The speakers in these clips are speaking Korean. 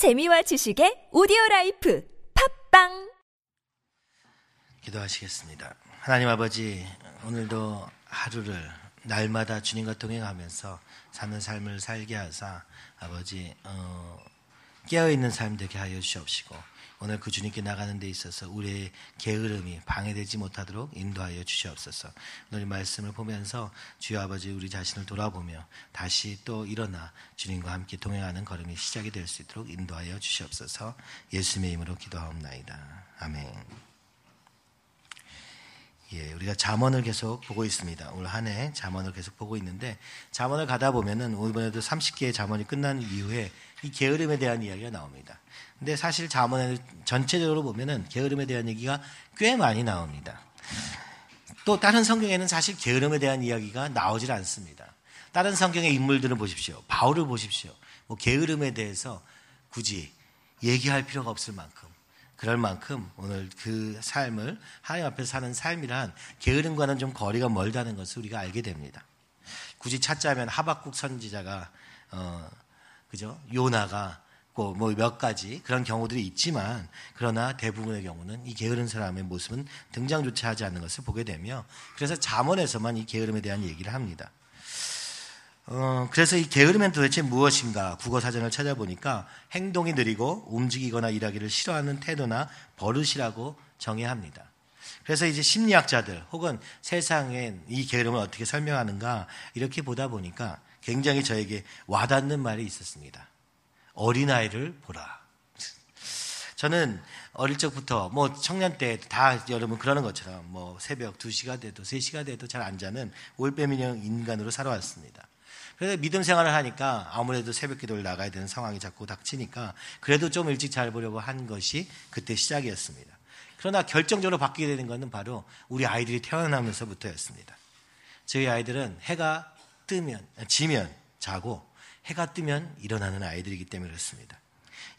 재미와 지식의 오디오 라이프 팟빵 기도하시겠습니다. 하나님 아버지, 오늘도 하루를 날마다 주님과 동행하면서 사는 삶을 살게 하사 아버지 어, 깨어 있는 삶 되게 하여 주시옵시고 오늘 그 주님께 나가는 데 있어서 우리의 게으름이 방해되지 못하도록 인도하여 주시옵소서. 오늘 이 말씀을 보면서 주여 아버지 우리 자신을 돌아보며 다시 또 일어나 주님과 함께 동행하는 걸음이 시작이 될 수 있도록 인도하여 주시옵소서. 예수님의 이름으로 기도하옵나이다. 아멘. 예, 우리가 잠언을 계속 보고 있습니다. 올 한 해 잠언을 계속 보고 있는데 잠언을 가다 보면은 이번에도 30개의 잠언이 끝난 이후에 이 게으름에 대한 이야기가 나옵니다. 근데 사실 잠언을 전체적으로 보면은 게으름에 대한 얘기가 꽤 많이 나옵니다. 또 다른 성경에는 사실 게으름에 대한 이야기가 나오질 않습니다. 다른 성경의 인물들을 보십시오. 바울을 보십시오. 뭐 게으름에 대해서 굳이 얘기할 필요가 없을 만큼 그럴 만큼 오늘 그 삶을 하나님 앞에 사는 삶이란 게으름과는 좀 거리가 멀다는 것을 우리가 알게 됩니다. 굳이 찾자면 하박국 선지자가 어 그죠 요나가 뭐 몇 가지 그런 경우들이 있지만 그러나 대부분의 경우는 이 게으른 사람의 모습은 등장조차 하지 않는 것을 보게 되며 그래서 잠언에서만 이 게으름에 대한 얘기를 합니다. 어, 그래서 이 게으름은 도대체 무엇인가 국어 사전을 찾아보니까 행동이 느리고 움직이거나 일하기를 싫어하는 태도나 버릇이라고 정해야 합니다. 그래서 이제 심리학자들 혹은 세상에 이 게으름을 어떻게 설명하는가 이렇게 보다 보니까 굉장히 저에게 와닿는 말이 있었습니다. 어린아이를 보라. 저는 어릴 적부터 뭐 청년 때 다 여러분 그러는 것처럼 뭐 새벽 2시가 돼도 3시가 돼도 잘 안 자는 올빼미형 인간으로 살아왔습니다. 그래서 믿음 생활을 하니까 아무래도 새벽 기도를 나가야 되는 상황이 자꾸 닥치니까 그래도 좀 일찍 잘 보려고 한 것이 그때 시작이었습니다. 그러나 결정적으로 바뀌게 되는 것은 바로 우리 아이들이 태어나면서부터였습니다. 저희 아이들은 해가 뜨면, 지면 자고 해가 뜨면 일어나는 아이들이기 때문에 그렇습니다.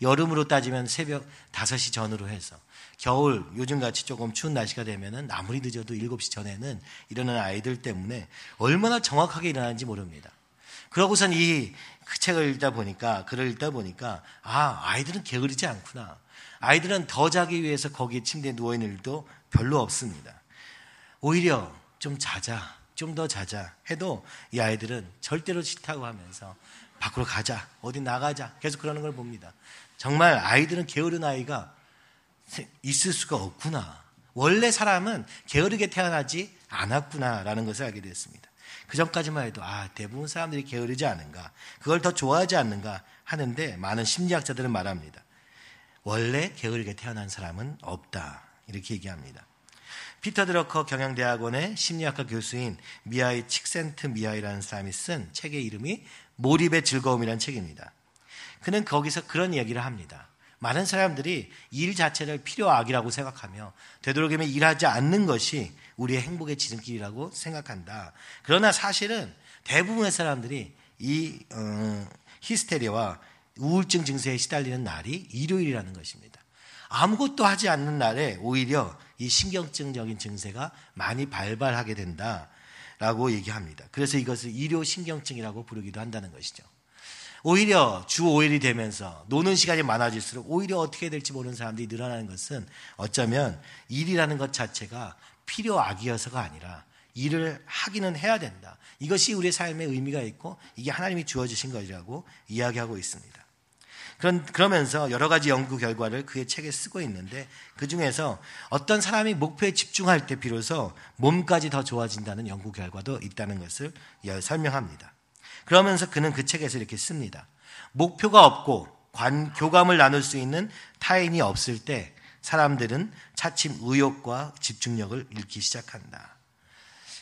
여름으로 따지면 새벽 5시 전으로 해서 겨울 요즘같이 조금 추운 날씨가 되면은 아무리 늦어도 7시 전에는 일어나는 아이들 때문에 얼마나 정확하게 일어나는지 모릅니다. 그러고선 이그 책을 읽다 보니까 글을 읽다 보니까 아 아이들은 게으르지 않구나. 아이들은 더 자기 위해서 거기에 침대에 누워 있는 일도 별로 없습니다. 오히려 좀 자자, 좀 더 자자 해도 이 아이들은 절대로 싫다고 하면서 밖으로 가자, 어디 나가자 계속 그러는 걸 봅니다. 정말 아이들은 게으른 아이가 있을 수가 없구나. 원래 사람은 게으르게 태어나지 않았구나라는 것을 알게 됐습니다. 그 전까지만 해도 아 대부분 사람들이 게으르지 않은가 그걸 더 좋아하지 않는가 하는데 많은 심리학자들은 말합니다. 원래 게으르게 태어난 사람은 없다 이렇게 얘기합니다. 피터 드러커 경영대학원의 심리학과 교수인 미하이 칙센트 미하이라는 사람이 쓴 책의 이름이 몰입의 즐거움이라는 책입니다. 그는 거기서 그런 이야기를 합니다. 많은 사람들이 일 자체를 필요악이라고 생각하며 되도록이면 일하지 않는 것이 우리의 행복의 지름길이라고 생각한다. 그러나 사실은 대부분의 사람들이 이 어, 히스테리아와 우울증 증세에 시달리는 날이 일요일이라는 것입니다. 아무것도 하지 않는 날에 오히려 이 신경증적인 증세가 많이 발발하게 된다 라고 얘기합니다. 그래서 이것을 일요 신경증이라고 부르기도 한다는 것이죠. 오히려 주 5일이 되면서 노는 시간이 많아질수록 오히려 어떻게 될지 모르는 사람들이 늘어나는 것은 어쩌면 일이라는 것 자체가 필요악이어서가 아니라 일을 하기는 해야 된다. 이것이 우리의 삶에 의미가 있고 이게 하나님이 주어주신 것이라고 이야기하고 있습니다. 그런, 그러면서 여러 가지 연구 결과를 그의 책에 쓰고 있는데 그 중에서 어떤 사람이 목표에 집중할 때 비로소 몸까지 더 좋아진다는 연구 결과도 있다는 것을 설명합니다. 그러면서 그는 그 책에서 이렇게 씁니다. 목표가 없고 관, 교감을 나눌 수 있는 타인이 없을 때 사람들은 차츰 의욕과 집중력을 잃기 시작한다.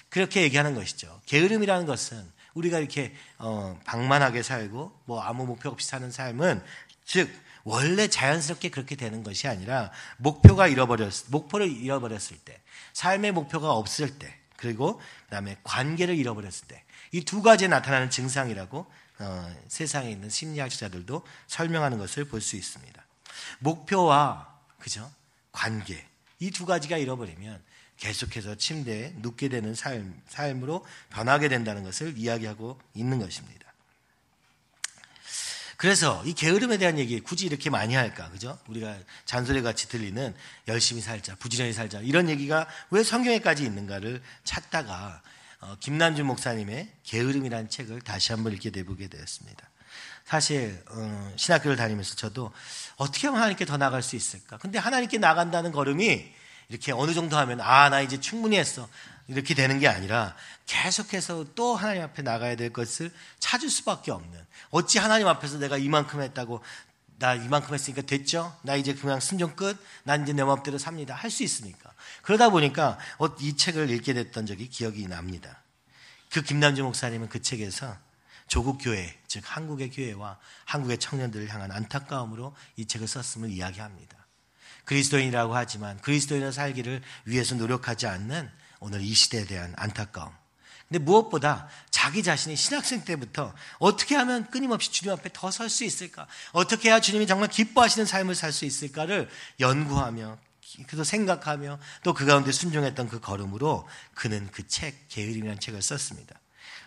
그렇게 얘기하는 것이죠. 게으름이라는 것은 우리가 이렇게 어, 방만하게 살고 뭐 아무 목표 없이 사는 삶은 즉 원래 자연스럽게 그렇게 되는 것이 아니라 목표가 잃어버렸 목표를 잃어버렸을 때 삶의 목표가 없을 때 그리고 그다음에 관계를 잃어버렸을 때 이 두 가지에 나타나는 증상이라고 어, 세상에 있는 심리학자들도 설명하는 것을 볼 수 있습니다. 목표와 그죠 관계 이 두 가지가 잃어버리면 계속해서 침대에 눕게 되는 삶, 삶으로 변하게 된다는 것을 이야기하고 있는 것입니다. 그래서 이 게으름에 대한 얘기 굳이 이렇게 많이 할까, 그죠? 우리가 잔소리 같이 들리는 열심히 살자, 부지런히 살자 이런 얘기가 왜 성경에까지 있는가를 찾다가 어, 김남준 목사님의 게으름이라는 책을 다시 한번 읽게 되보게 되었습니다. 사실 어, 신학교를 다니면서 저도 어떻게 하면 하나님께 더 나갈 수 있을까? 근데 하나님께 나간다는 걸음이 이렇게 어느 정도 하면 아 나 이제 충분히 했어 이렇게 되는 게 아니라 계속해서 또 하나님 앞에 나가야 될 것을 찾을 수밖에 없는 어찌 하나님 앞에서 내가 이만큼 했다고 나 이만큼 했으니까 됐죠? 나 이제 그냥 순종 끝? 난 이제 내 마음대로 삽니다. 할 수 있으니까. 그러다 보니까 어, 이 책을 읽게 됐던 적이 기억이 납니다. 그 김남주 목사님은 그 책에서 조국 교회, 즉 한국의 교회와 한국의 청년들을 향한 안타까움으로 이 책을 썼음을 이야기합니다. 그리스도인이라고 하지만 그리스도인의 살기를 위해서 노력하지 않는 오늘 이 시대에 대한 안타까움. 근데 무엇보다 자기 자신이 신학생 때부터 어떻게 하면 끊임없이 주님 앞에 더 설 수 있을까? 어떻게 해야 주님이 정말 기뻐하시는 삶을 살 수 있을까를 연구하며 그래서 생각하며 또 그 가운데 순종했던 그 걸음으로 그는 그 책, 게으름이라는 책을 썼습니다.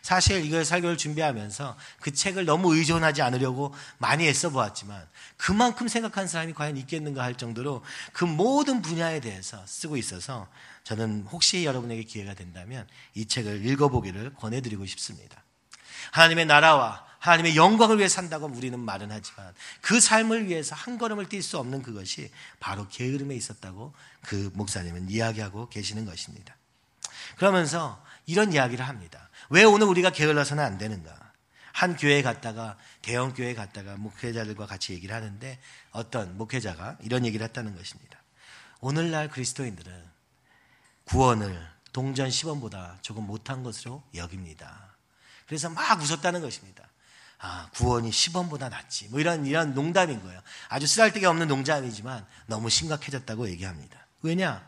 사실 이걸 설교를 준비하면서 그 책을 너무 의존하지 않으려고 많이 애써 보았지만 그만큼 생각한 사람이 과연 있겠는가 할 정도로 그 모든 분야에 대해서 쓰고 있어서 저는 혹시 여러분에게 기회가 된다면 이 책을 읽어보기를 권해드리고 싶습니다. 하나님의 나라와 하나님의 영광을 위해 산다고 우리는 말은 하지만 그 삶을 위해서 한 걸음을 뛸 수 없는 그것이 바로 게으름에 있었다고 그 목사님은 이야기하고 계시는 것입니다. 그러면서 이런 이야기를 합니다. 왜 오늘 우리가 게을러서는 안 되는가? 한 교회에 갔다가 대형 교회에 갔다가 목회자들과 같이 얘기를 하는데 어떤 목회자가 이런 얘기를 했다는 것입니다. 오늘날 그리스도인들은 구원을 동전 10원보다 조금 못한 것으로 여깁니다. 그래서 막 웃었다는 것입니다. 아, 구원이 10원보다 낫지. 뭐 이런, 이런 농담인 거예요. 아주 쓰잘데기 없는 농담이지만 너무 심각해졌다고 얘기합니다. 왜냐?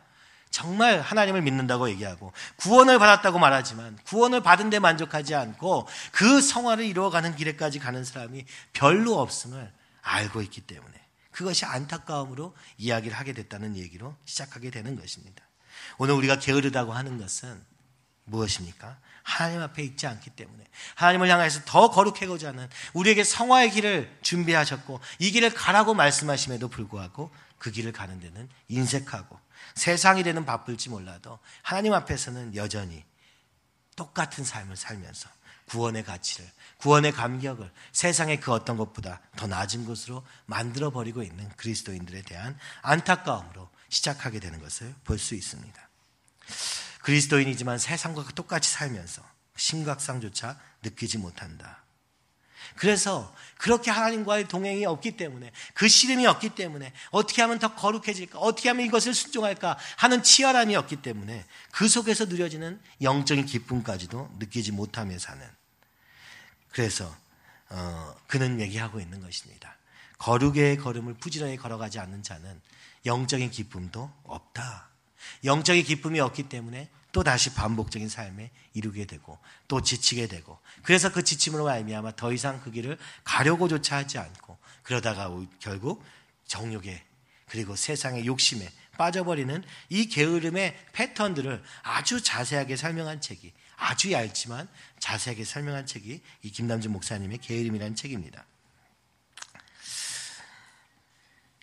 정말 하나님을 믿는다고 얘기하고 구원을 받았다고 말하지만 구원을 받은 데 만족하지 않고 그 성화를 이루어가는 길에까지 가는 사람이 별로 없음을 알고 있기 때문에 그것이 안타까움으로 이야기를 하게 됐다는 얘기로 시작하게 되는 것입니다. 오늘 우리가 게으르다고 하는 것은 무엇입니까? 하나님 앞에 있지 않기 때문에 하나님을 향해서 더 거룩해고자 하는 우리에게 성화의 길을 준비하셨고 이 길을 가라고 말씀하심에도 불구하고 그 길을 가는 데는 인색하고 세상이 되는 바쁠지 몰라도 하나님 앞에서는 여전히 똑같은 삶을 살면서 구원의 가치를, 구원의 감격을 세상의 그 어떤 것보다 더 낮은 것으로 만들어 버리고 있는 그리스도인들에 대한 안타까움으로 시작하게 되는 것을 볼 수 있습니다. 그리스도인이지만 세상과 똑같이 살면서 심각상조차 느끼지 못한다. 그래서 그렇게 하나님과의 동행이 없기 때문에 그 씨름이 없기 때문에 어떻게 하면 더 거룩해질까 어떻게 하면 이것을 순종할까 하는 치열함이 없기 때문에 그 속에서 누려지는 영적인 기쁨까지도 느끼지 못하며 사는 그래서 어, 그는 얘기하고 있는 것입니다. 거룩의 걸음을 부지런히 걸어가지 않는 자는 영적인 기쁨도 없다. 영적인 기쁨이 없기 때문에 또 다시 반복적인 삶에 이르게 되고 또 지치게 되고 그래서 그 지침으로 말미암아 더 이상 그 길을 가려고조차 하지 않고 그러다가 결국 정욕에 그리고 세상의 욕심에 빠져버리는 이 게으름의 패턴들을 아주 자세하게 설명한 책이 아주 얇지만 자세하게 설명한 책이 이 김남준 목사님의 게으름이라는 책입니다.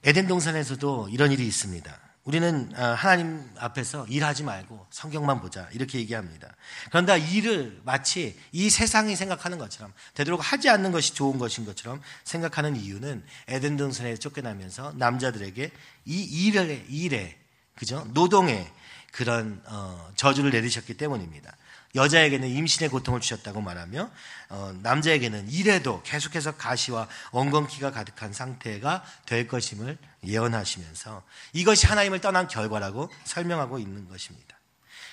에덴 동산에서도 이런 일이 있습니다. 우리는 어, 하나님 앞에서 일하지 말고 성경만 보자 이렇게 얘기합니다. 그런데 일을 마치 이 세상이 생각하는 것처럼 되도록 하지 않는 것이 좋은 것인 것처럼 생각하는 이유는 에덴 동산에 쫓겨나면서 남자들에게 이 일에 일에 그죠 노동에 그런 어, 저주를 내리셨기 때문입니다. 여자에게는 임신의 고통을 주셨다고 말하며 어, 남자에게는 이래도 계속해서 가시와 엉겅퀴가 가득한 상태가 될 것임을 예언하시면서 이것이 하나님을 떠난 결과라고 설명하고 있는 것입니다.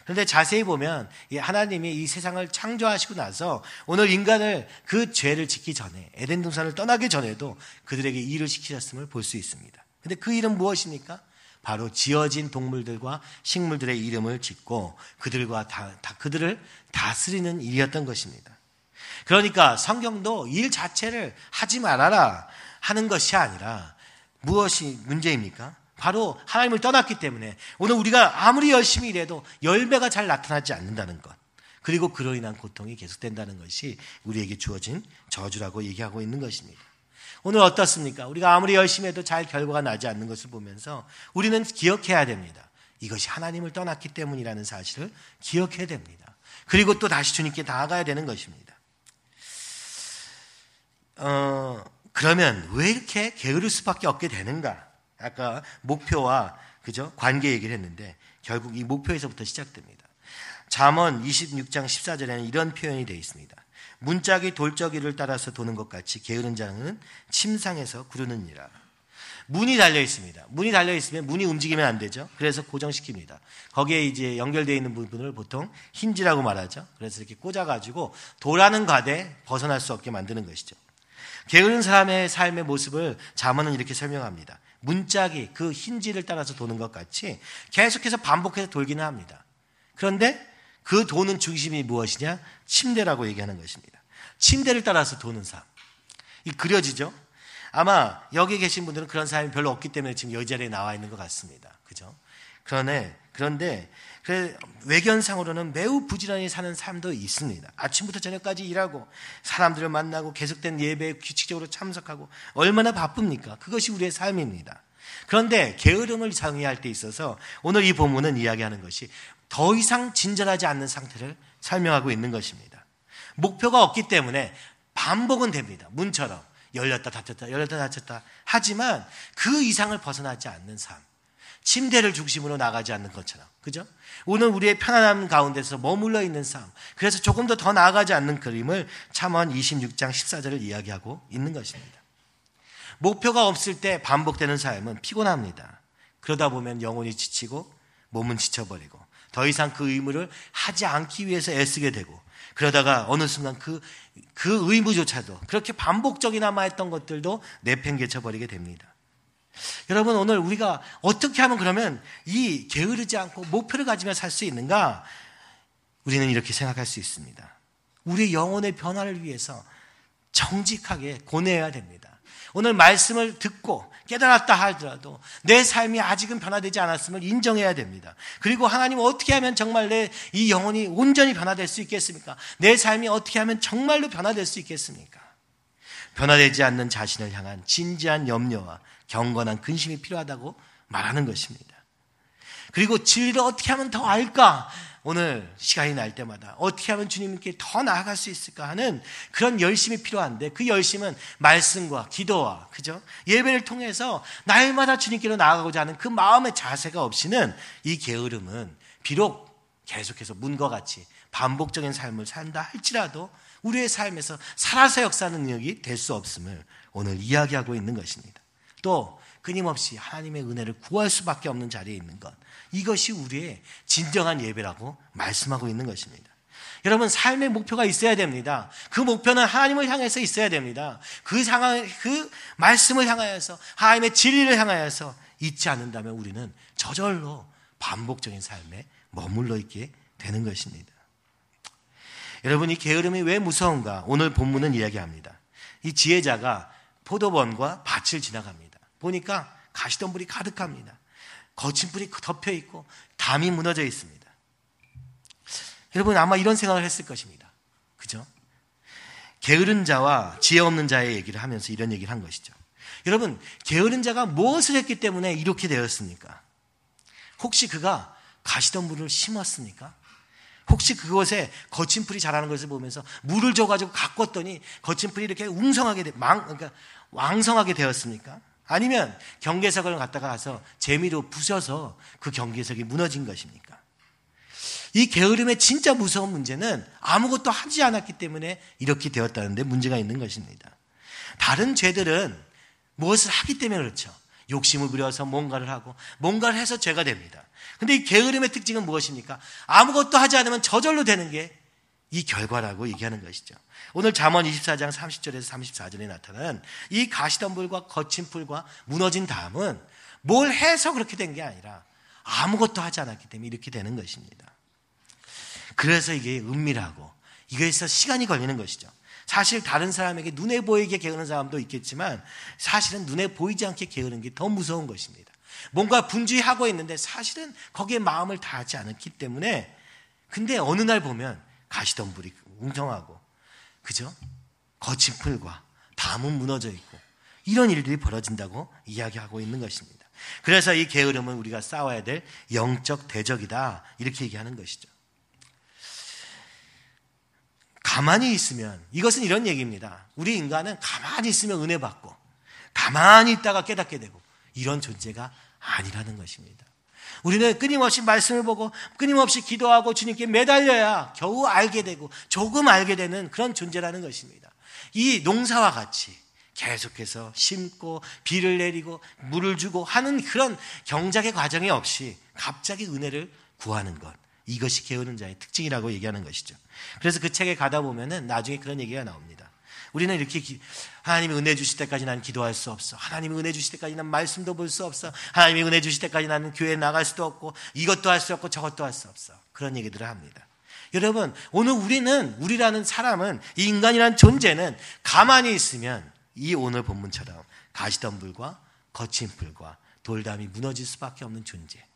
그런데 자세히 보면 하나님이 이 세상을 창조하시고 나서 오늘 인간을 그 죄를 짓기 전에 에덴 동산을 떠나기 전에도 그들에게 일을 시키셨음을 볼 수 있습니다. 근데 그 일은 무엇입니까? 바로 지어진 동물들과 식물들의 이름을 짓고 그들과 다, 다 그들을 다스리는 일이었던 것입니다. 그러니까 성경도 일 자체를 하지 말아라 하는 것이 아니라 무엇이 문제입니까? 바로 하나님을 떠났기 때문에 오늘 우리가 아무리 열심히 일해도 열매가 잘 나타나지 않는다는 것. 그리고 그로 인한 고통이 계속된다는 것이 우리에게 주어진 저주라고 얘기하고 있는 것입니다. 오늘 어떻습니까? 우리가 아무리 열심히 해도 잘 결과가 나지 않는 것을 보면서 우리는 기억해야 됩니다. 이것이 하나님을 떠났기 때문이라는 사실을 기억해야 됩니다. 그리고 또 다시 주님께 나아가야 되는 것입니다. 어, 그러면 왜 이렇게 게으를 수밖에 없게 되는가? 아까 목표와 그죠? 관계 얘기를 했는데 결국 이 목표에서부터 시작됩니다. 잠언 26장 14절에는 이런 표현이 되어 있습니다. 문짝이 돌적이를 따라서 도는 것 같이 게으른 자는 침상에서 구르느니라. 문이 달려 있습니다. 문이 달려 있으면 문이 움직이면 안 되죠. 그래서 고정시킵니다. 거기에 이제 연결되어 있는 부분을 보통 힌지라고 말하죠. 그래서 이렇게 꽂아가지고 도라는 과대 벗어날 수 없게 만드는 것이죠. 게으른 사람의 삶의 모습을 자문은 이렇게 설명합니다. 문짝이 그 힌지를 따라서 도는 것 같이 계속해서 반복해서 돌기는 합니다. 그런데 그 도는 중심이 무엇이냐? 침대라고 얘기하는 것입니다. 침대를 따라서 도는 삶. 이 그려지죠? 아마 여기 계신 분들은 그런 사람이 별로 없기 때문에 지금 여기 자리에 나와 있는 것 같습니다. 그죠? 그러네. 그런데 외견상으로는 매우 부지런히 사는 삶도 있습니다. 아침부터 저녁까지 일하고 사람들을 만나고 계속된 예배에 규칙적으로 참석하고 얼마나 바쁩니까? 그것이 우리의 삶입니다. 그런데 게으름을 정의할 때 있어서 오늘 이 본문은 이야기하는 것이 더 이상 진전하지 않는 상태를 설명하고 있는 것입니다. 목표가 없기 때문에 반복은 됩니다. 문처럼. 열렸다 닫혔다 열렸다 닫혔다 하지만 그 이상을 벗어나지 않는 삶 침대를 중심으로 나가지 않는 것처럼 그죠? 오늘 우리의 편안함 가운데서 머물러 있는 삶 그래서 조금 더 더 나아가지 않는 그림을 참원 26장 14절을 이야기하고 있는 것입니다 목표가 없을 때 반복되는 삶은 피곤합니다 그러다 보면 영혼이 지치고 몸은 지쳐버리고 더 이상 그 의무를 하지 않기 위해서 애쓰게 되고 그러다가 어느 순간 그, 그 의무조차도 그렇게 반복적이나마 했던 것들도 내팽개쳐 버리게 됩니다. 여러분, 오늘 우리가 어떻게 하면 그러면 이 게으르지 않고 목표를 가지며 살 수 있는가? 우리는 이렇게 생각할 수 있습니다. 우리 영혼의 변화를 위해서 정직하게 고뇌해야 됩니다. 오늘 말씀을 듣고 깨달았다 하더라도 내 삶이 아직은 변화되지 않았음을 인정해야 됩니다. 그리고 하나님 어떻게 하면 정말 내 이 영혼이 온전히 변화될 수 있겠습니까? 내 삶이 어떻게 하면 정말로 변화될 수 있겠습니까? 변화되지 않는 자신을 향한 진지한 염려와 경건한 근심이 필요하다고 말하는 것입니다. 그리고 진리를 어떻게 하면 더 알까? 오늘 시간이 날 때마다 어떻게 하면 주님께 더 나아갈 수 있을까 하는 그런 열심이 필요한데 그 열심은 말씀과 기도와 그죠? 예배를 통해서 날마다 주님께로 나아가고자 하는 그 마음의 자세가 없이는 이 게으름은 비록 계속해서 문과 같이 반복적인 삶을 산다 할지라도 우리의 삶에서 살아서 역사하는 능력이 될 수 없음을 오늘 이야기하고 있는 것입니다. 또 끊임없이 하나님의 은혜를 구할 수밖에 없는 자리에 있는 것. 이것이 우리의 진정한 예배라고 말씀하고 있는 것입니다. 여러분, 삶의 목표가 있어야 됩니다. 그 목표는 하나님을 향해서 있어야 됩니다. 그 상황, 그 말씀을 향하여서, 하나님의 진리를 향하여서 잊지 않는다면 우리는 저절로 반복적인 삶에 머물러 있게 되는 것입니다. 여러분, 이 게으름이 왜 무서운가? 오늘 본문은 이야기합니다. 이 지혜자가 포도원과 밭을 지나갑니다. 보니까 가시덤불이 가득합니다. 거친 불이 덮여 있고 담이 무너져 있습니다. 여러분 아마 이런 생각을 했을 것입니다. 그죠? 게으른 자와 지혜 없는 자의 얘기를 하면서 이런 얘기를 한 것이죠. 여러분, 게으른 자가 무엇을 했기 때문에 이렇게 되었습니까? 혹시 그가 가시덤불을 심었습니까? 혹시 그것에 거친 풀이 자라는 것을 보면서 물을 줘가지고 가꿨더니 거친 풀이 이렇게 웅성하게, 망, 그러니까 왕성하게 되었습니까? 아니면 경계석을 갖다가 가서 재미로 부셔서 그 경계석이 무너진 것입니까? 이 게으름의 진짜 무서운 문제는 아무것도 하지 않았기 때문에 이렇게 되었다는데 문제가 있는 것입니다. 다른 죄들은 무엇을 하기 때문에 그렇죠. 욕심을 부려서 뭔가를 하고 뭔가를 해서 죄가 됩니다. 근데 이 게으름의 특징은 무엇입니까? 아무것도 하지 않으면 저절로 되는 게 이 결과라고 얘기하는 것이죠. 오늘 잠언 24장 30절에서 34절에 나타난 이 가시덤불과 거친 풀과 무너진 담은 뭘 해서 그렇게 된 게 아니라 아무것도 하지 않았기 때문에 이렇게 되는 것입니다. 그래서 이게 은밀하고 이거에서 시간이 걸리는 것이죠. 사실 다른 사람에게 눈에 보이게 게으른 사람도 있겠지만 사실은 눈에 보이지 않게 게으른 게더 무서운 것입니다. 뭔가 분주히 하고 있는데 사실은 거기에 마음을 다하지 않았기 때문에 근데 어느 날 보면 가시덤불이 웅성하고 그죠? 거친 풀과 담은 무너져 있고 이런 일들이 벌어진다고 이야기하고 있는 것입니다. 그래서 이 게으름은 우리가 싸워야 될 영적 대적이다. 이렇게 얘기하는 것이죠. 가만히 있으면 이것은 이런 얘기입니다. 우리 인간은 가만히 있으면 은혜 받고 가만히 있다가 깨닫게 되고 이런 존재가 아니라는 것입니다. 우리는 끊임없이 말씀을 보고 끊임없이 기도하고 주님께 매달려야 겨우 알게 되고 조금 알게 되는 그런 존재라는 것입니다. 이 농사와 같이 계속해서 심고 비를 내리고 물을 주고 하는 그런 경작의 과정이 없이 갑자기 은혜를 구하는 것. 이것이 게으른 자의 특징이라고 얘기하는 것이죠. 그래서 그 책에 가다 보면은 나중에 그런 얘기가 나옵니다. 우리는 이렇게 기, 하나님이 은혜 주실 때까지 나는 기도할 수 없어. 하나님이 은혜 주실 때까지 는 말씀도 볼 수 없어. 하나님이 은혜 주실 때까지 나는 교회에 나갈 수도 없고 이것도 할 수 없고 저것도 할 수 없어. 그런 얘기들을 합니다. 여러분, 오늘 우리는 우리라는 사람은 이 인간이라는 존재는 가만히 있으면 이 오늘 본문처럼 가시덤불과 거친 불과 돌담이 무너질 수밖에 없는 존재.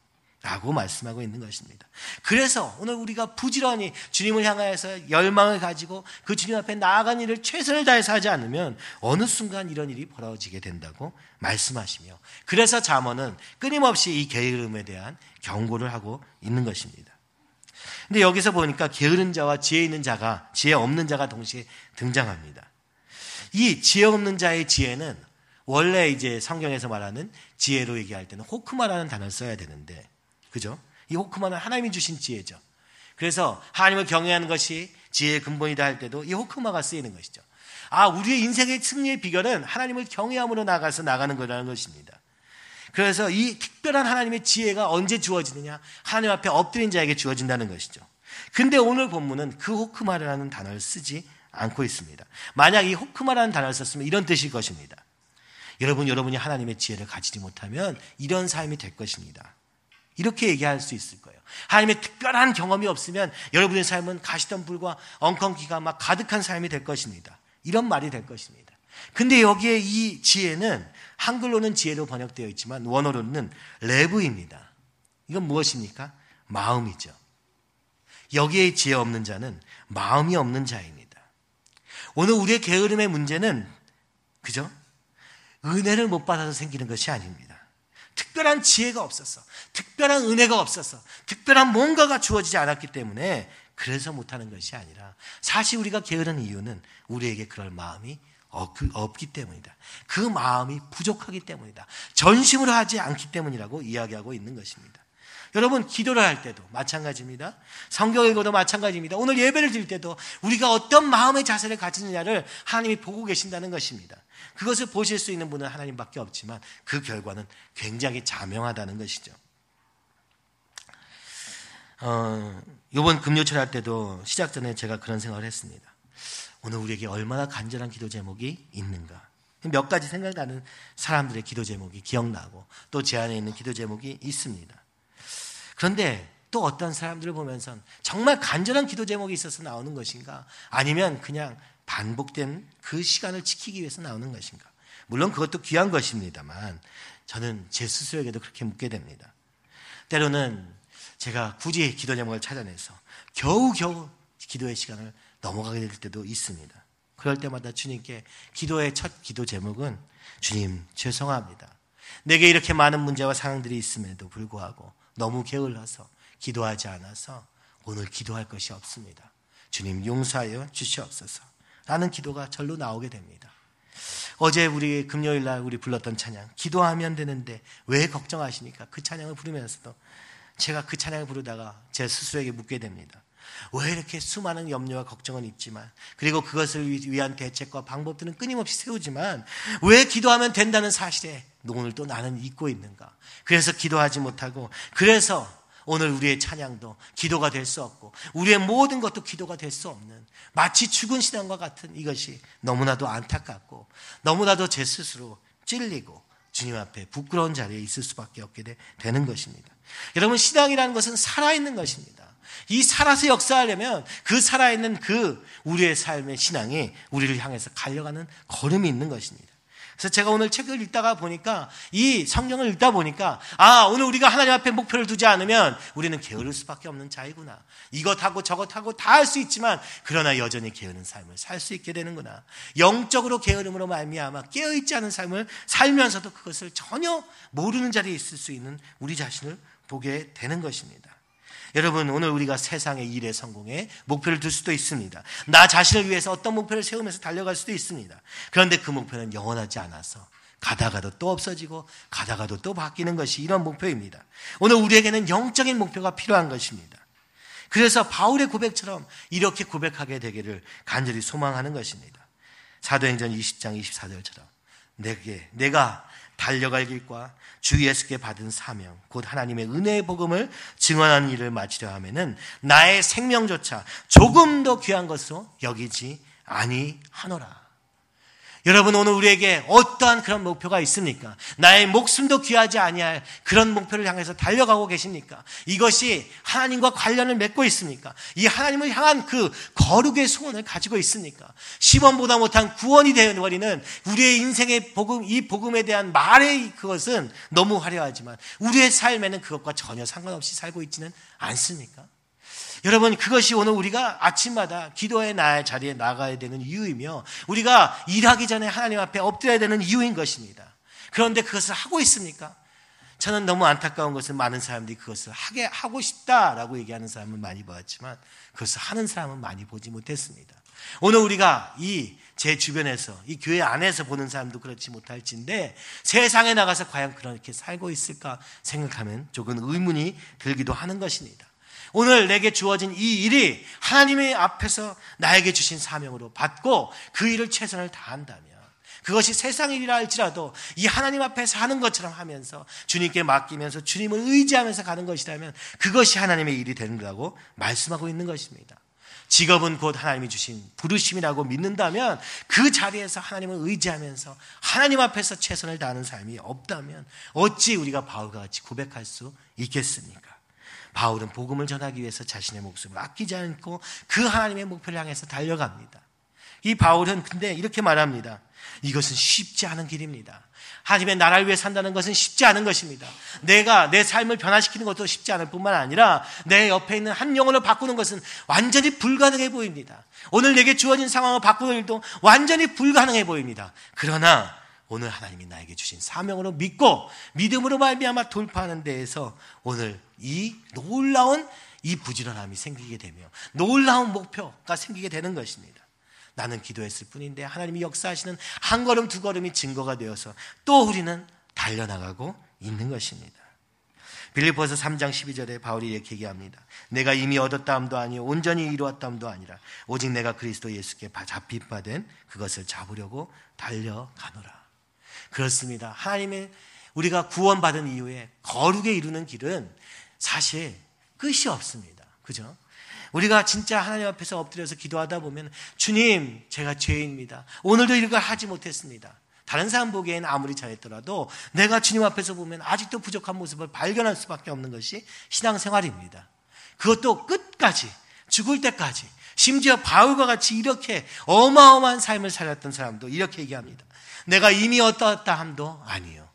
라고 말씀하고 있는 것입니다. 그래서 오늘 우리가 부지런히 주님을 향하여서 열망을 가지고 그 주님 앞에 나아간 일을 최선을 다해서 하지 않으면 어느 순간 이런 일이 벌어지게 된다고 말씀하시며 그래서 잠언은 끊임없이 이 게으름에 대한 경고를 하고 있는 것입니다. 근데 여기서 보니까 게으른 자와 지혜 있는 자가 지혜 없는 자가 동시에 등장합니다. 이 지혜 없는 자의 지혜는 원래 이제 성경에서 말하는 지혜로 얘기할 때는 호크마라는 단어를 써야 되는데 그죠? 이 호크마는 하나님이 주신 지혜죠. 그래서 하나님을 경외하는 것이 지혜의 근본이다 할 때도 이 호크마가 쓰이는 것이죠. 아, 우리의 인생의 승리의 비결은 하나님을 경외함으로 나가서 나가는 거라는 것입니다. 그래서 이 특별한 하나님의 지혜가 언제 주어지느냐? 하나님 앞에 엎드린 자에게 주어진다는 것이죠. 근데 오늘 본문은 그 호크마라는 단어를 쓰지 않고 있습니다. 만약 이 호크마라는 단어를 썼으면 이런 뜻일 것입니다. 여러분, 여러분이 하나님의 지혜를 가지지 못하면 이런 삶이 될 것입니다. 이렇게 얘기할 수 있을 거예요. 하나님의 특별한 경험이 없으면 여러분의 삶은 가시던 불과 엉겅기가 막 가득한 삶이 될 것입니다. 이런 말이 될 것입니다. 근데 여기에 이 지혜는 한글로는 지혜로 번역되어 있지만 원어로는 레브입니다. 이건 무엇입니까? 마음이죠. 여기에 지혜 없는 자는 마음이 없는 자입니다. 오늘 우리의 게으름의 문제는 그죠? 은혜를 못 받아서 생기는 것이 아닙니다. 특별한 지혜가 없었어. 특별한 은혜가 없었어. 특별한 뭔가가 주어지지 않았기 때문에 그래서 못하는 것이 아니라 사실 우리가 게으른 이유는 우리에게 그럴 마음이 없기 때문이다. 그 마음이 부족하기 때문이다. 전심으로 하지 않기 때문이라고 이야기하고 있는 것입니다. 여러분 기도를 할 때도 마찬가지입니다. 성경 읽어도 마찬가지입니다. 오늘 예배를 드릴 때도 우리가 어떤 마음의 자세를 가지느냐를 하나님이 보고 계신다는 것입니다. 그것을 보실 수 있는 분은 하나님밖에 없지만 그 결과는 굉장히 자명하다는 것이죠. 어, 이번 금요철 할 때도 시작 전에 제가 그런 생각을 했습니다. 오늘 우리에게 얼마나 간절한 기도 제목이 있는가. 몇 가지 생각나는 사람들의 기도 제목이 기억나고 또 제 안에 있는 기도 제목이 있습니다. 그런데 또 어떤 사람들을 보면서 정말 간절한 기도 제목이 있어서 나오는 것인가? 아니면 그냥 반복된 그 시간을 지키기 위해서 나오는 것인가? 물론 그것도 귀한 것입니다만 저는 제 스스로에게도 그렇게 묻게 됩니다. 때로는 제가 굳이 기도 제목을 찾아내서 겨우겨우 기도의 시간을 넘어가게 될 때도 있습니다. 그럴 때마다 주님께 기도의 첫 기도 제목은 주님 죄송합니다. 내게 이렇게 많은 문제와 상황들이 있음에도 불구하고 너무 게을러서 기도하지 않아서 오늘 기도할 것이 없습니다. 주님 용서하여 주시옵소서. 라는 기도가 절로 나오게 됩니다. 어제 우리 금요일 날 우리 불렀던 찬양, 기도하면 되는데 왜 걱정하십니까? 그 찬양을 부르면서도 제가 그 찬양을 부르다가 제 스스로에게 묻게 됩니다. 왜 이렇게 수많은 염려와 걱정은 있지만 그리고 그것을 위한 대책과 방법들은 끊임없이 세우지만 왜 기도하면 된다는 사실에 오늘 또 나는 잊고 있는가? 그래서 기도하지 못하고 그래서 오늘 우리의 찬양도 기도가 될 수 없고 우리의 모든 것도 기도가 될 수 없는 마치 죽은 신앙과 같은 이것이 너무나도 안타깝고 너무나도 제 스스로 찔리고 주님 앞에 부끄러운 자리에 있을 수밖에 없게 되는 것입니다. 여러분 신앙이라는 것은 살아있는 것입니다. 이 살아서 역사하려면 그 살아있는 그 우리의 삶의 신앙이 우리를 향해서 갈려가는 걸음이 있는 것입니다. 그래서 제가 오늘 책을 읽다가 보니까 이 성경을 읽다 보니까 아 오늘 우리가 하나님 앞에 목표를 두지 않으면 우리는 게으를 수밖에 없는 자이구나. 이것하고 저것하고 다 할 수 있지만 그러나 여전히 게으른 삶을 살 수 있게 되는구나. 영적으로 게으름으로 말미암아 깨어 있지 않은 삶을 살면서도 그것을 전혀 모르는 자리에 있을 수 있는 우리 자신을 보게 되는 것입니다. 여러분, 오늘 우리가 세상의 일에 성공에 목표를 둘 수도 있습니다. 나 자신을 위해서 어떤 목표를 세우면서 달려갈 수도 있습니다. 그런데 그 목표는 영원하지 않아서 가다가도 또 없어지고 가다가도 또 바뀌는 것이 이런 목표입니다. 오늘 우리에게는 영적인 목표가 필요한 것입니다. 그래서 바울의 고백처럼 이렇게 고백하게 되기를 간절히 소망하는 것입니다. 사도행전 20장 24절처럼 내게 내가 달려갈 길과 주 예수께 받은 사명, 곧 하나님의 은혜의 복음을 증언하는 일을 마치려 하면은 나의 생명조차 조금 더 귀한 것으로 여기지 아니하노라. 여러분 오늘 우리에게 어떠한 그런 목표가 있습니까? 나의 목숨도 귀하지 아니할 그런 목표를 향해서 달려가고 계십니까? 이것이 하나님과 관련을 맺고 있습니까? 이 하나님을 향한 그 거룩의 소원을 가지고 있습니까? 10원보다 못한 구원이 되어버리는 우리의 인생의 복음, 이 복음에 대한 말의 그것은 너무 화려하지만 우리의 삶에는 그것과 전혀 상관없이 살고 있지는 않습니까? 여러분 그것이 오늘 우리가 아침마다 기도의 날 자리에 나가야 되는 이유이며 우리가 일하기 전에 하나님 앞에 엎드려야 되는 이유인 것입니다. 그런데 그것을 하고 있습니까? 저는 너무 안타까운 것은 많은 사람들이 그것을 하게 하고 싶다라고 얘기하는 사람은 많이 보았지만 그것을 하는 사람은 많이 보지 못했습니다. 오늘 우리가 이 제 주변에서 이 교회 안에서 보는 사람도 그렇지 못할진데 세상에 나가서 과연 그렇게 살고 있을까 생각하면 조금 의문이 들기도 하는 것입니다. 오늘 내게 주어진 이 일이 하나님의 앞에서 나에게 주신 사명으로 받고 그 일을 최선을 다한다면 그것이 세상 일이라 할지라도 이 하나님 앞에서 하는 것처럼 하면서 주님께 맡기면서 주님을 의지하면서 가는 것이라면 그것이 하나님의 일이 되는다고 말씀하고 있는 것입니다. 직업은 곧 하나님이 주신 부르심이라고 믿는다면 그 자리에서 하나님을 의지하면서 하나님 앞에서 최선을 다하는 삶이 없다면 어찌 우리가 바울과 같이 고백할 수 있겠습니까? 바울은 복음을 전하기 위해서 자신의 목숨을 아끼지 않고 그 하나님의 목표를 향해서 달려갑니다. 이 바울은 근데 이렇게 말합니다. 이것은 쉽지 않은 길입니다. 하나님의 나라를 위해 산다는 것은 쉽지 않은 것입니다. 내가 내 삶을 변화시키는 것도 쉽지 않을 뿐만 아니라 내 옆에 있는 한 영혼을 바꾸는 것은 완전히 불가능해 보입니다. 오늘 내게 주어진 상황을 바꾸는 일도 완전히 불가능해 보입니다. 그러나 오늘 하나님이 나에게 주신 사명으로 믿고 믿음으로 말미암아 돌파하는 데에서 오늘 이 놀라운 이 부지런함이 생기게 되며 놀라운 목표가 생기게 되는 것입니다. 나는 기도했을 뿐인데 하나님이 역사하시는 한 걸음 두 걸음이 증거가 되어서 또 우리는 달려나가고 있는 것입니다. 빌리포서 3장 12절에 바울이 이렇게 얘기합니다. 내가 이미 얻었다함도 아니요 온전히 이루었다함도 아니라 오직 내가 그리스도 예수께 잡힌 바된 그것을 잡으려고 달려가노라. 그렇습니다. 하나님의 우리가 구원받은 이후에 거룩에 이루는 길은 사실 끝이 없습니다. 그죠? 우리가 진짜 하나님 앞에서 엎드려서 기도하다 보면 주님, 제가 죄인입니다. 오늘도 이걸 하지 못했습니다. 다른 사람 보기에는 아무리 잘했더라도 내가 주님 앞에서 보면 아직도 부족한 모습을 발견할 수밖에 없는 것이 신앙생활입니다. 그것도 끝까지 죽을 때까지 심지어 바울과 같이 이렇게 어마어마한 삶을 살았던 사람도 이렇게 얘기합니다. 내가 이미 어떠었다 함도 아니요.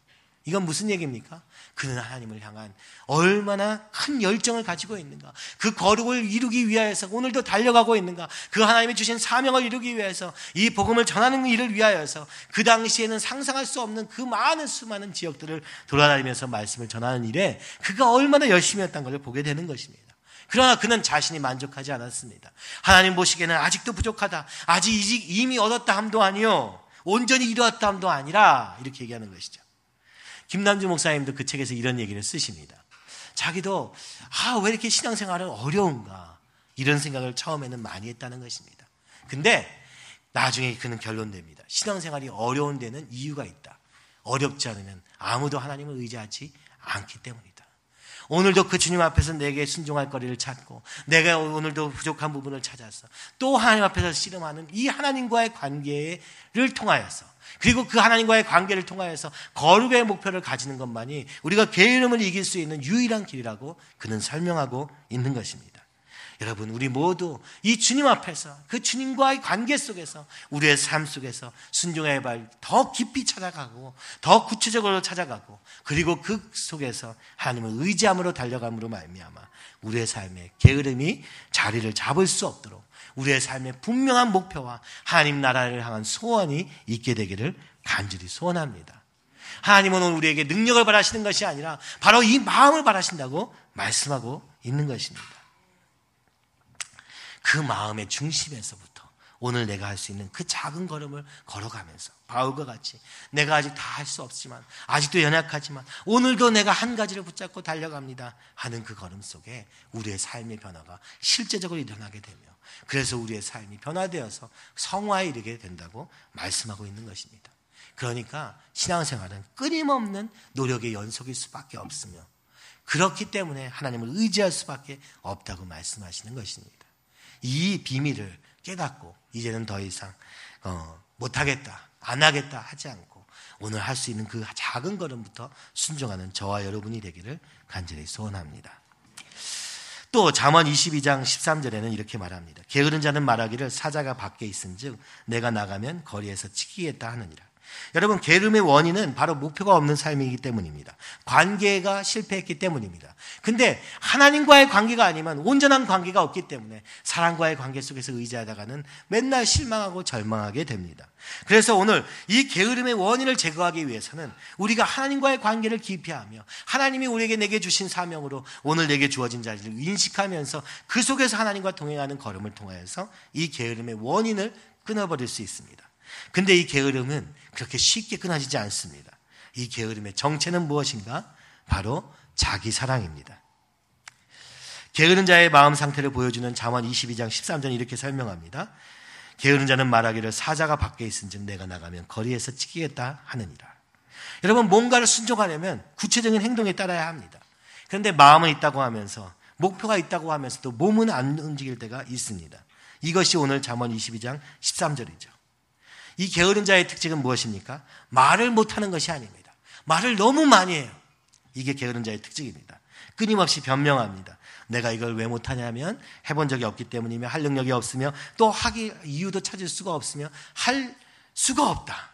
이건 무슨 얘기입니까? 그는 하나님을 향한 얼마나 큰 열정을 가지고 있는가. 그 거룩을 이루기 위하여서 오늘도 달려가고 있는가. 그 하나님이 주신 사명을 이루기 위해서 이 복음을 전하는 일을 위하여서 그 당시에는 상상할 수 없는 그 많은 수많은 지역들을 돌아다니면서 말씀을 전하는 일에 그가 얼마나 열심히 했던 것을 보게 되는 것입니다. 그러나 그는 자신이 만족하지 않았습니다. 하나님 보시기에는 아직도 부족하다. 아직 이미 얻었다 함도 아니요. 온전히 이루었다 함도 아니라 이렇게 얘기하는 것이죠. 김남주 목사님도 그 책에서 이런 얘기를 쓰십니다. 자기도 아, 왜 이렇게 신앙생활은 어려운가 이런 생각을 처음에는 많이 했다는 것입니다. 근데 나중에 그는 결론 냅니다. 신앙생활이 어려운 데는 이유가 있다. 어렵지 않으면 아무도 하나님을 의지하지 않기 때문이다. 오늘도 그 주님 앞에서 내게 순종할 거리를 찾고 내가 오늘도 부족한 부분을 찾아서 또 하나님 앞에서 씨름하는 이 하나님과의 관계를 통하여서 그리고 그 하나님과의 관계를 통하여서 거룩의 목표를 가지는 것만이 우리가 게으름을 이길 수 있는 유일한 길이라고 그는 설명하고 있는 것입니다. 여러분, 우리 모두 이 주님 앞에서 그 주님과의 관계 속에서 우리의 삶 속에서 순종의 발 더 깊이 찾아가고 더 구체적으로 찾아가고 그리고 그 속에서 하나님을 의지함으로 달려감으로 말미암아 우리의 삶의 게으름이 자리를 잡을 수 없도록 우리의 삶의 분명한 목표와 하나님 나라를 향한 소원이 있게 되기를 간절히 소원합니다. 하나님은 오늘 우리에게 능력을 바라시는 것이 아니라 바로 이 마음을 바라신다고 말씀하고 있는 것입니다. 그 마음의 중심에서부터 오늘 내가 할 수 있는 그 작은 걸음을 걸어가면서 바울과 같이 내가 아직 다 할 수 없지만 아직도 연약하지만 오늘도 내가 한 가지를 붙잡고 달려갑니다 하는 그 걸음 속에 우리의 삶의 변화가 실제적으로 일어나게 되며 그래서 우리의 삶이 변화되어서 성화에 이르게 된다고 말씀하고 있는 것입니다. 그러니까 신앙생활은 끊임없는 노력의 연속일 수밖에 없으며 그렇기 때문에 하나님을 의지할 수밖에 없다고 말씀하시는 것입니다. 이 비밀을 깨닫고 이제는 더 이상 어, 못하겠다, 안 하겠다 하지 않고 오늘 할 수 있는 그 작은 걸음부터 순종하는 저와 여러분이 되기를 간절히 소원합니다. 또 잠언 22장 13절에는 이렇게 말합니다. 게으른 자는 말하기를 사자가 밖에 있은즉 내가 나가면 거리에서 치기겠다 하느니라. 여러분, 게으름의 원인은 바로 목표가 없는 삶이기 때문입니다. 관계가 실패했기 때문입니다. 근데 하나님과의 관계가 아니면 온전한 관계가 없기 때문에 사랑과의 관계 속에서 의지하다가는 맨날 실망하고 절망하게 됩니다. 그래서 오늘 이 게으름의 원인을 제거하기 위해서는 우리가 하나님과의 관계를 깊이 하며 하나님이 우리에게 내게 주신 사명으로 오늘 내게 주어진 자리를 인식하면서 그 속에서 하나님과 동행하는 걸음을 통하여서 이 게으름의 원인을 끊어버릴 수 있습니다. 근데 이 게으름은 그렇게 쉽게 끊어지지 않습니다. 이 게으름의 정체는 무엇인가? 바로 자기 사랑입니다. 게으른 자의 마음 상태를 보여주는 잠언 22장 13절 이렇게 설명합니다. 게으른 자는 말하기를 사자가 밖에 있은즉 내가 나가면 거리에서 치기겠다 하느니라. 여러분 뭔가를 순종하려면 구체적인 행동에 따라야 합니다. 그런데 마음은 있다고 하면서 목표가 있다고 하면서도 몸은 안 움직일 때가 있습니다. 이것이 오늘 잠언 22장 13절이죠. 이 게으른 자의 특징은 무엇입니까? 말을 못하는 것이 아닙니다. 말을 너무 많이 해요. 이게 게으른 자의 특징입니다. 끊임없이 변명합니다. 내가 이걸 왜 못하냐면 해본 적이 없기 때문이며 할 능력이 없으며 또 하기 이유도 찾을 수가 없으며 할 수가 없다.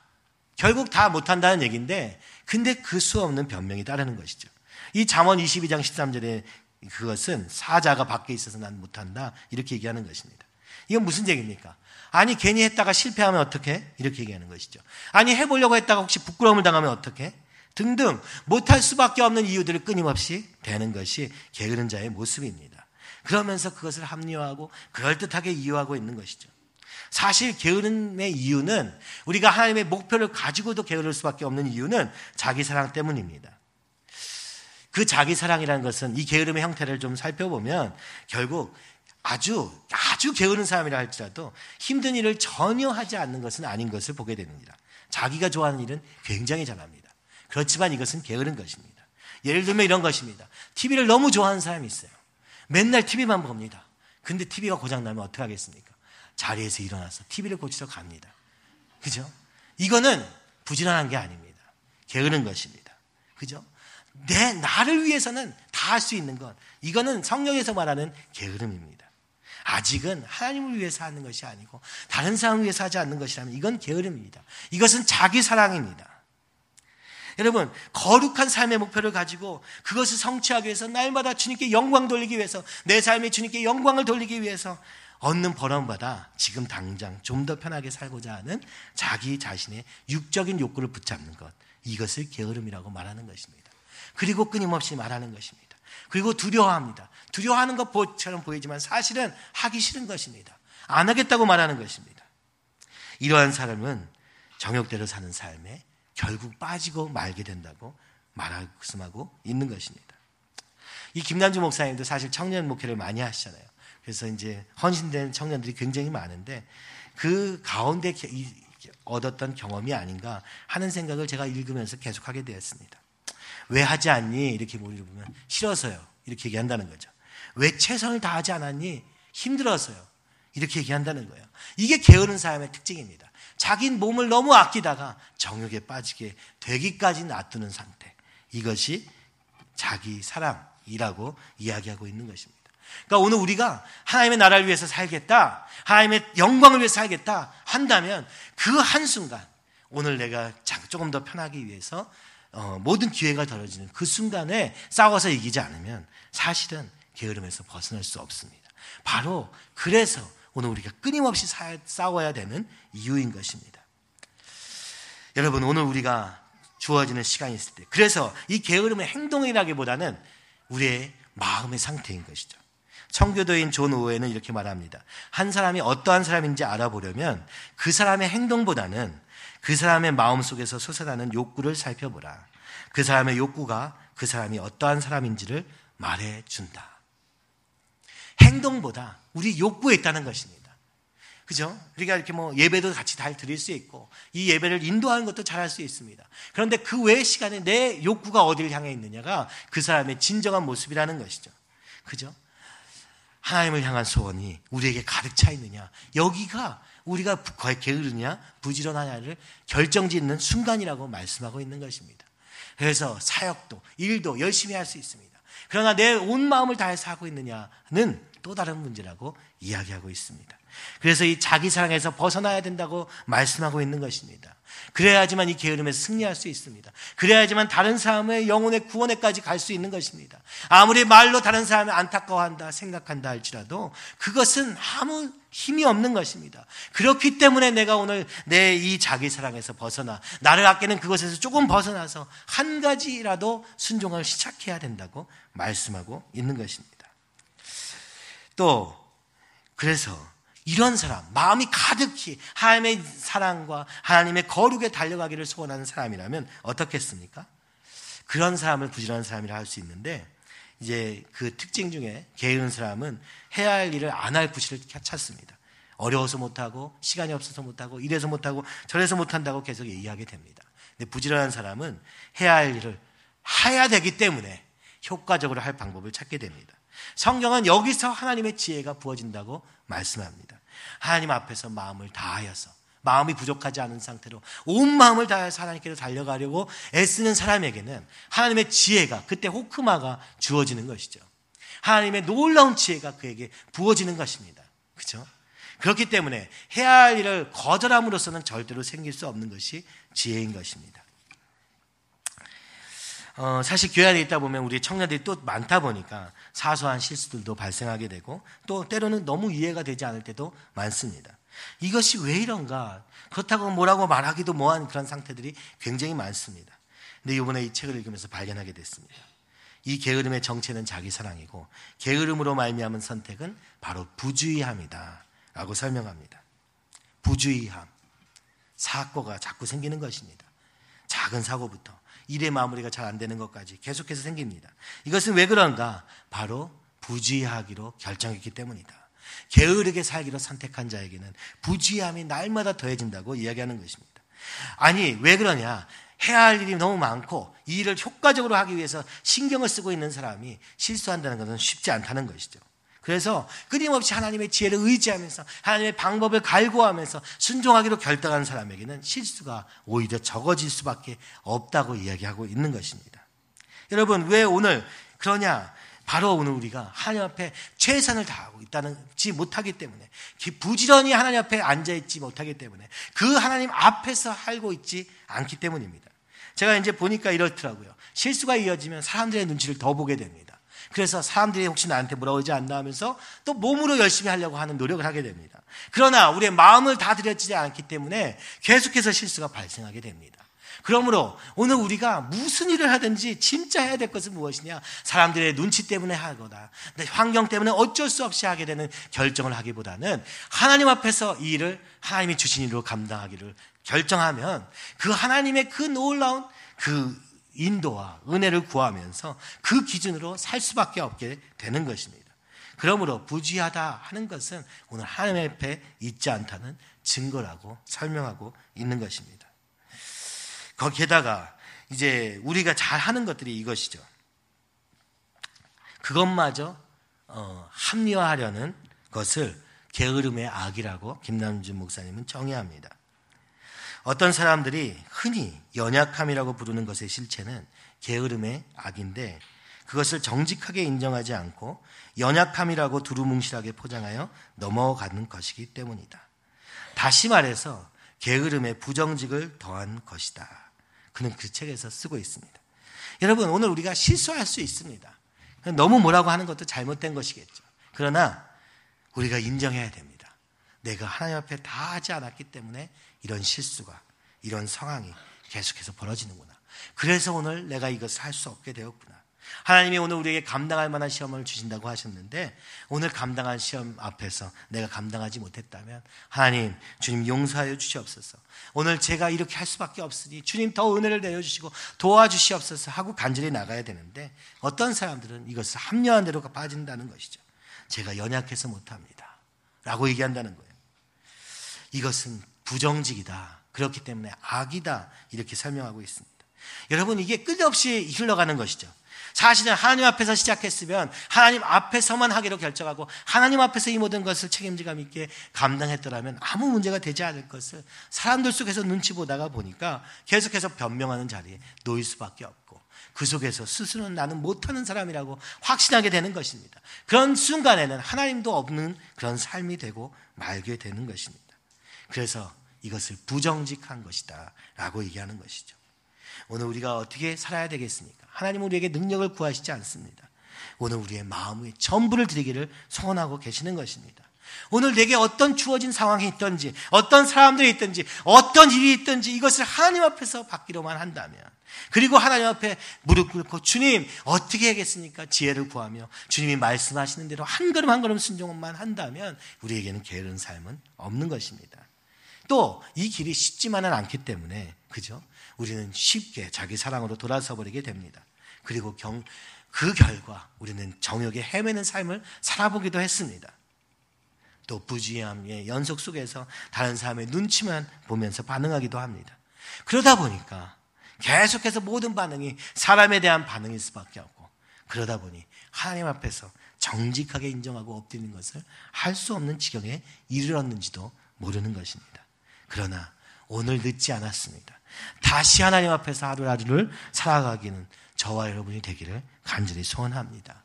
결국 다 못한다는 얘기인데 근데 그 수 없는 변명이 따르는 것이죠. 이 잠언 22장 13절에 그것은 사자가 밖에 있어서 난 못한다 이렇게 얘기하는 것입니다. 이건 무슨 얘기입니까? 아니 괜히 했다가 실패하면 어떻게? 이렇게 얘기하는 것이죠. 아니 해보려고 했다가 혹시 부끄러움을 당하면 어떻게? 등등 못할 수밖에 없는 이유들을 끊임없이 대는 것이 게으른 자의 모습입니다. 그러면서 그것을 합리화하고 그럴듯하게 이유하고 있는 것이죠. 사실 게으름의 이유는 우리가 하나님의 목표를 가지고도 게으를 수밖에 없는 이유는 자기 사랑 때문입니다. 그 자기 사랑이라는 것은 이 게으름의 형태를 좀 살펴보면 결국 아주 아주 게으른 사람이라 할지라도 힘든 일을 전혀 하지 않는 것은 아닌 것을 보게 됩니다. 자기가 좋아하는 일은 굉장히 잘합니다. 그렇지만 이것은 게으른 것입니다. 예를 들면 이런 것입니다. TV를 너무 좋아하는 사람이 있어요. 맨날 TV만 봅니다. 근데 TV가 고장 나면 어떻게 하겠습니까? 자리에서 일어나서 TV를 고치러 갑니다. 그죠? 이거는 부지런한 게 아닙니다. 게으른 것입니다. 그죠? 내, 나를 위해서는 다 할 수 있는 것. 이거는 성령에서 말하는 게으름입니다. 아직은 하나님을 위해서 하는 것이 아니고 다른 사람을 위해서 하지 않는 것이라면 이건 게으름입니다. 이것은 자기 사랑입니다. 여러분, 거룩한 삶의 목표를 가지고 그것을 성취하기 위해서 날마다 주님께 영광 돌리기 위해서 내 삶에 주님께 영광을 돌리기 위해서 얻는 벌원보다 지금 당장 좀 더 편하게 살고자 하는 자기 자신의 육적인 욕구를 붙잡는 것. 이것을 게으름이라고 말하는 것입니다. 그리고 끊임없이 말하는 것입니다. 그리고 두려워합니다. 두려워하는 것처럼 보이지만 사실은 하기 싫은 것입니다. 안 하겠다고 말하는 것입니다. 이러한 사람은 정욕대로 사는 삶에 결국 빠지고 말게 된다고 말하고 있는 것입니다. 이 김남주 목사님도 사실 청년 목회를 많이 하시잖아요. 그래서 이제 헌신된 청년들이 굉장히 많은데 그 가운데 얻었던 경험이 아닌가 하는 생각을 제가 읽으면서 계속하게 되었습니다. 왜 하지 않니? 이렇게 물어보면 싫어서요. 이렇게 얘기한다는 거죠. 왜 최선을 다하지 않았니? 힘들어서요. 이렇게 얘기한다는 거예요. 이게 게으른 사람의 특징입니다. 자기 몸을 너무 아끼다가 정욕에 빠지게 되기까지 놔두는 상태. 이것이 자기 사랑이라고 이야기하고 있는 것입니다. 그러니까 오늘 우리가 하나님의 나라를 위해서 살겠다, 하나님의 영광을 위해서 살겠다 한다면 그 한순간 오늘 내가 조금 더 편하기 위해서 어, 모든 기회가 덜어지는 그 순간에 싸워서 이기지 않으면 사실은 게으름에서 벗어날 수 없습니다. 바로 그래서 오늘 우리가 끊임없이 싸워야 되는 이유인 것입니다. 여러분, 오늘 우리가 주어지는 시간이 있을 때, 그래서 이 게으름의 행동이라기보다는 우리의 마음의 상태인 것이죠. 청교도인 존 오웬은 이렇게 말합니다. 한 사람이 어떠한 사람인지 알아보려면 그 사람의 행동보다는 그 사람의 마음 속에서 솟아나는 욕구를 살펴보라. 그 사람의 욕구가 그 사람이 어떠한 사람인지를 말해준다. 행동보다 우리 욕구에 있다는 것입니다. 그죠? 우리가 이렇게 뭐 예배도 같이 잘 드릴 수 있고 이 예배를 인도하는 것도 잘 할 수 있습니다. 그런데 그 외의 시간에 내 욕구가 어디를 향해 있느냐가 그 사람의 진정한 모습이라는 것이죠. 그죠? 하나님을 향한 소원이 우리에게 가득 차 있느냐. 여기가 우리가 게으르냐, 부지런하냐를 결정짓는 순간이라고 말씀하고 있는 것입니다. 그래서 사역도, 일도 열심히 할 수 있습니다. 그러나 내 온 마음을 다해서 하고 있느냐는 또 다른 문제라고 이야기하고 있습니다. 그래서 이 자기 사랑에서 벗어나야 된다고 말씀하고 있는 것입니다. 그래야지만 이 게으름에서 승리할 수 있습니다. 그래야지만 다른 사람의 영혼의 구원에까지 갈 수 있는 것입니다. 아무리 말로 다른 사람을 안타까워한다, 생각한다 할지라도 그것은 아무 힘이 없는 것입니다. 그렇기 때문에 내가 오늘 내 이 자기 사랑에서 벗어나 나를 아끼는 그것에서 조금 벗어나서 한 가지라도 순종을 시작해야 된다고 말씀하고 있는 것입니다. 또 그래서 이런 사람, 마음이 가득히 하나님의 사랑과 하나님의 거룩에 달려가기를 소원하는 사람이라면 어떻겠습니까? 그런 사람을 부지런한 사람이라 할 수 있는데 이제 그 특징 중에 게으른 사람은 해야 할 일을 안 할 부실을 찾습니다. 어려워서 못하고 시간이 없어서 못하고 이래서 못하고 저래서 못한다고 계속 얘기하게 됩니다. 근데 부지런한 사람은 해야 할 일을 해야 되기 때문에 효과적으로 할 방법을 찾게 됩니다. 성경은 여기서 하나님의 지혜가 부어진다고 말씀합니다. 하나님 앞에서 마음을 다하여서 마음이 부족하지 않은 상태로 온 마음을 다해서 하나님께로 달려가려고 애쓰는 사람에게는 하나님의 지혜가 그때 호크마가 주어지는 것이죠. 하나님의 놀라운 지혜가 그에게 부어지는 것입니다. 그렇죠? 그렇기 때문에 해야 할 일을 거절함으로써는 절대로 생길 수 없는 것이 지혜인 것입니다. 어, 사실 교회 안에 있다 보면 우리 청년들이 또 많다 보니까 사소한 실수들도 발생하게 되고 또 때로는 너무 이해가 되지 않을 때도 많습니다. 이것이 왜 이런가? 그렇다고 뭐라고 말하기도 뭐한 그런 상태들이 굉장히 많습니다. 근데 이번에 이 책을 읽으면서 발견하게 됐습니다. 이 게으름의 정체는 자기 사랑이고 게으름으로 말미암은 선택은 바로 부주의함이다라고 설명합니다. 부주의함. 사고가 자꾸 생기는 것입니다. 작은 사고부터 일의 마무리가 잘 안 되는 것까지 계속해서 생깁니다. 이것은 왜 그런가? 바로 부주의하기로 결정했기 때문이다. 게으르게 살기로 선택한 자에게는 부주의함이 날마다 더해진다고 이야기하는 것입니다. 아니, 왜 그러냐? 해야 할 일이 너무 많고 이 일을 효과적으로 하기 위해서 신경을 쓰고 있는 사람이 실수한다는 것은 쉽지 않다는 것이죠. 그래서 끊임없이 하나님의 지혜를 의지하면서 하나님의 방법을 갈구하면서 순종하기로 결정한 사람에게는 실수가 오히려 적어질 수밖에 없다고 이야기하고 있는 것입니다. 여러분, 왜 오늘 그러냐? 바로 오늘 우리가 하나님 앞에 최선을 다하고 있다는지 못하기 때문에 부지런히 하나님 앞에 앉아 있지 못하기 때문에 그 하나님 앞에서 살고 있지 않기 때문입니다. 제가 이제 보니까 이렇더라고요. 실수가 이어지면 사람들의 눈치를 더 보게 됩니다. 그래서 사람들이 혹시 나한테 뭐라고 하지 않나 하면서 또 몸으로 열심히 하려고 하는 노력을 하게 됩니다. 그러나 우리의 마음을 다 들여지지 않기 때문에 계속해서 실수가 발생하게 됩니다. 그러므로 오늘 우리가 무슨 일을 하든지 진짜 해야 될 것은 무엇이냐? 사람들의 눈치 때문에 하거나 환경 때문에 어쩔 수 없이 하게 되는 결정을 하기보다는 하나님 앞에서 이 일을 하나님이 주신 일로 감당하기를 결정하면 그 하나님의 그 놀라운 그 인도와 은혜를 구하면서 그 기준으로 살 수밖에 없게 되는 것입니다. 그러므로 부지하다 하는 것은 오늘 하나님 앞에 있지 않다는 증거라고 설명하고 있는 것입니다. 거기에다가 이제 우리가 잘 하는 것들이 이것이죠. 그것마저 어, 합리화하려는 것을 게으름의 악이라고 김남준 목사님은 정의합니다. 어떤 사람들이 흔히 연약함이라고 부르는 것의 실체는 게으름의 악인데 그것을 정직하게 인정하지 않고 연약함이라고 두루뭉실하게 포장하여 넘어가는 것이기 때문이다. 다시 말해서 게으름에 부정직을 더한 것이다. 그는 그 책에서 쓰고 있습니다. 여러분, 오늘 우리가 실수할 수 있습니다. 너무 뭐라고 하는 것도 잘못된 것이겠죠. 그러나 우리가 인정해야 됩니다. 내가 하나님 앞에 다 하지 않았기 때문에 이런 실수가, 이런 상황이 계속해서 벌어지는구나. 그래서 오늘 내가 이것을 할 수 없게 되었구나. 하나님이 오늘 우리에게 감당할 만한 시험을 주신다고 하셨는데 오늘 감당한 시험 앞에서 내가 감당하지 못했다면 하나님 주님 용서하여 주시옵소서. 오늘 제가 이렇게 할 수밖에 없으니 주님 더 은혜를 내려 주시고 도와주시옵소서 하고 간절히 나가야 되는데 어떤 사람들은 이것을 합리화한 대로 빠진다는 것이죠. 제가 연약해서 못합니다. 라고 얘기한다는 거예요. 이것은 부정직이다. 그렇기 때문에 악이다. 이렇게 설명하고 있습니다. 여러분, 이게 끝없이 흘러가는 것이죠. 사실은 하나님 앞에서 시작했으면 하나님 앞에서만 하기로 결정하고 하나님 앞에서 이 모든 것을 책임지감 있게 감당했더라면 아무 문제가 되지 않을 것을 사람들 속에서 눈치 보다가 보니까 계속해서 변명하는 자리에 놓일 수밖에 없고 그 속에서 스스로는 나는 못하는 사람이라고 확신하게 되는 것입니다. 그런 순간에는 하나님도 없는 그런 삶이 되고 말게 되는 것입니다. 그래서 이것을 부정직한 것이다 라고 얘기하는 것이죠. 오늘 우리가 어떻게 살아야 되겠습니까? 하나님 우리에게 능력을 구하시지 않습니다. 오늘 우리의 마음의 전부를 드리기를 소원하고 계시는 것입니다. 오늘 내게 어떤 주어진 상황이 있든지, 어떤 사람들이 있든지, 어떤 일이 있든지 이것을 하나님 앞에서 받기로만 한다면, 그리고 하나님 앞에 무릎 꿇고 주님 어떻게 하겠습니까? 지혜를 구하며 주님이 말씀하시는 대로 한 걸음 한 걸음 순종만 한다면 우리에게는 게으른 삶은 없는 것입니다. 또 이 길이 쉽지만은 않기 때문에 그죠? 우리는 쉽게 자기 사랑으로 돌아서 버리게 됩니다. 그리고 경, 그 결과 우리는 정욕에 헤매는 삶을 살아보기도 했습니다. 또 부지함의 연속 속에서 다른 사람의 눈치만 보면서 반응하기도 합니다. 그러다 보니까 계속해서 모든 반응이 사람에 대한 반응일 수밖에 없고 그러다 보니 하나님 앞에서 정직하게 인정하고 엎드리는 것을 할 수 없는 지경에 이르렀는지도 모르는 것입니다. 그러나 오늘 늦지 않았습니다. 다시 하나님 앞에서 하루하루를 살아가기는 저와 여러분이 되기를 간절히 소원합니다.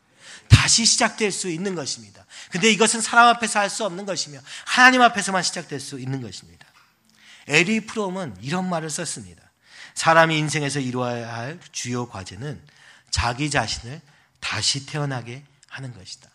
다시 시작될 수 있는 것입니다. 근데 이것은 사람 앞에서 할 수 없는 것이며 하나님 앞에서만 시작될 수 있는 것입니다. 에리 프롬은 이런 말을 썼습니다. 사람이 인생에서 이루어야 할 주요 과제는 자기 자신을 다시 태어나게 하는 것이다.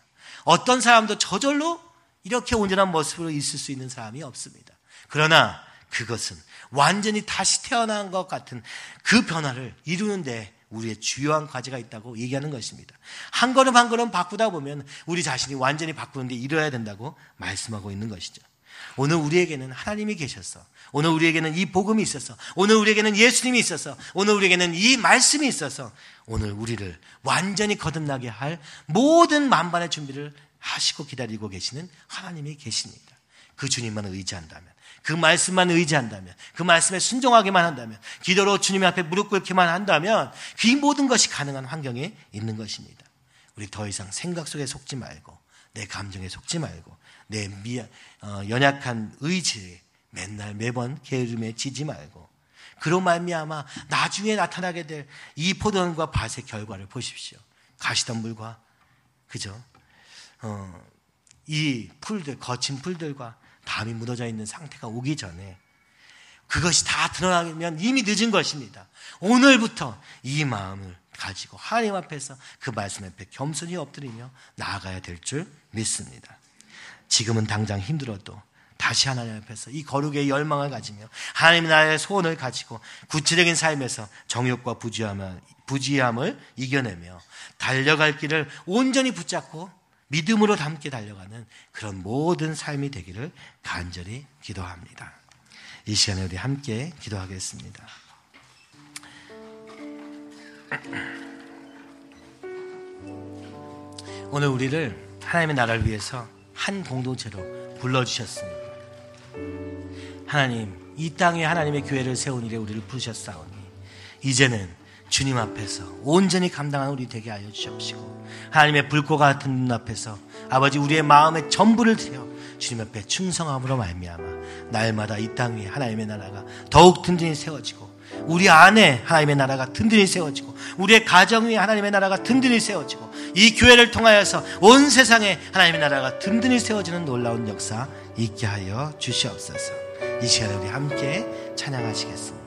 어떤 사람도 저절로 이렇게 온전한 모습으로 있을 수 있는 사람이 없습니다. 그러나 그것은 완전히 다시 태어난 것 같은 그 변화를 이루는데 우리의 주요한 과제가 있다고 얘기하는 것입니다. 한 걸음 한 걸음 바꾸다 보면 우리 자신이 완전히 바꾸는데 이뤄야 된다고 말씀하고 있는 것이죠. 오늘 우리에게는 하나님이 계셔서, 오늘 우리에게는 이 복음이 있어서, 오늘 우리에게는 예수님이 있어서, 오늘 우리에게는 이 말씀이 있어서, 오늘 우리를 완전히 거듭나게 할 모든 만반의 준비를 하시고 기다리고 계시는 하나님이 계십니다. 그 주님만 의지한다면, 그 말씀만 의지한다면, 그 말씀에 순종하기만 한다면, 기도로 주님 앞에 무릎 꿇기만 한다면, 그 모든 것이 가능한 환경에 있는 것입니다. 우리 더 이상 생각 속에 속지 말고, 내 감정에 속지 말고, 내 미안, 어, 연약한 의지에 맨날 매번 게으름에 지지 말고, 그로 말미암아 나중에 나타나게 될 이 포도원과 밭의 결과를 보십시오. 가시덤불과 그죠? 어, 이 풀들 거친 풀들과 담이 묻어져 있는 상태가 오기 전에 그것이 다 드러나면 이미 늦은 것입니다. 오늘부터 이 마음을 가지고 하나님 앞에서 그 말씀 앞에 겸손히 엎드리며 나아가야 될 줄 믿습니다. 지금은 당장 힘들어도 다시 하나님 앞에서 이 거룩의 열망을 가지며 하나님 나라의 소원을 가지고 구체적인 삶에서 정욕과 부지함을, 부지함을 이겨내며 달려갈 길을 온전히 붙잡고 믿음으로 함께 달려가는 그런 모든 삶이 되기를 간절히 기도합니다. 이 시간에 우리 함께 기도하겠습니다. 오늘 우리를 하나님의 나라를 위해서 한 공동체로 불러주셨습니다. 하나님, 이 땅에 하나님의 교회를 세운 일에 우리를 부르셨사오니, 이제는 주님 앞에서 온전히 감당하는 우리 되게 하여 주시옵시고 하나님의 불꽃 같은 눈 앞에서 아버지 우리의 마음의 전부를 드려 주님 앞에 충성함으로 말미암아 날마다 이 땅 위에 하나님의 나라가 더욱 든든히 세워지고 우리 안에 하나님의 나라가 든든히 세워지고 우리의 가정 위에 하나님의 나라가 든든히 세워지고 이 교회를 통하여서 온 세상에 하나님의 나라가 든든히 세워지는 놀라운 역사 있게 하여 주시옵소서. 이 시간에 우리 함께 찬양하시겠습니다.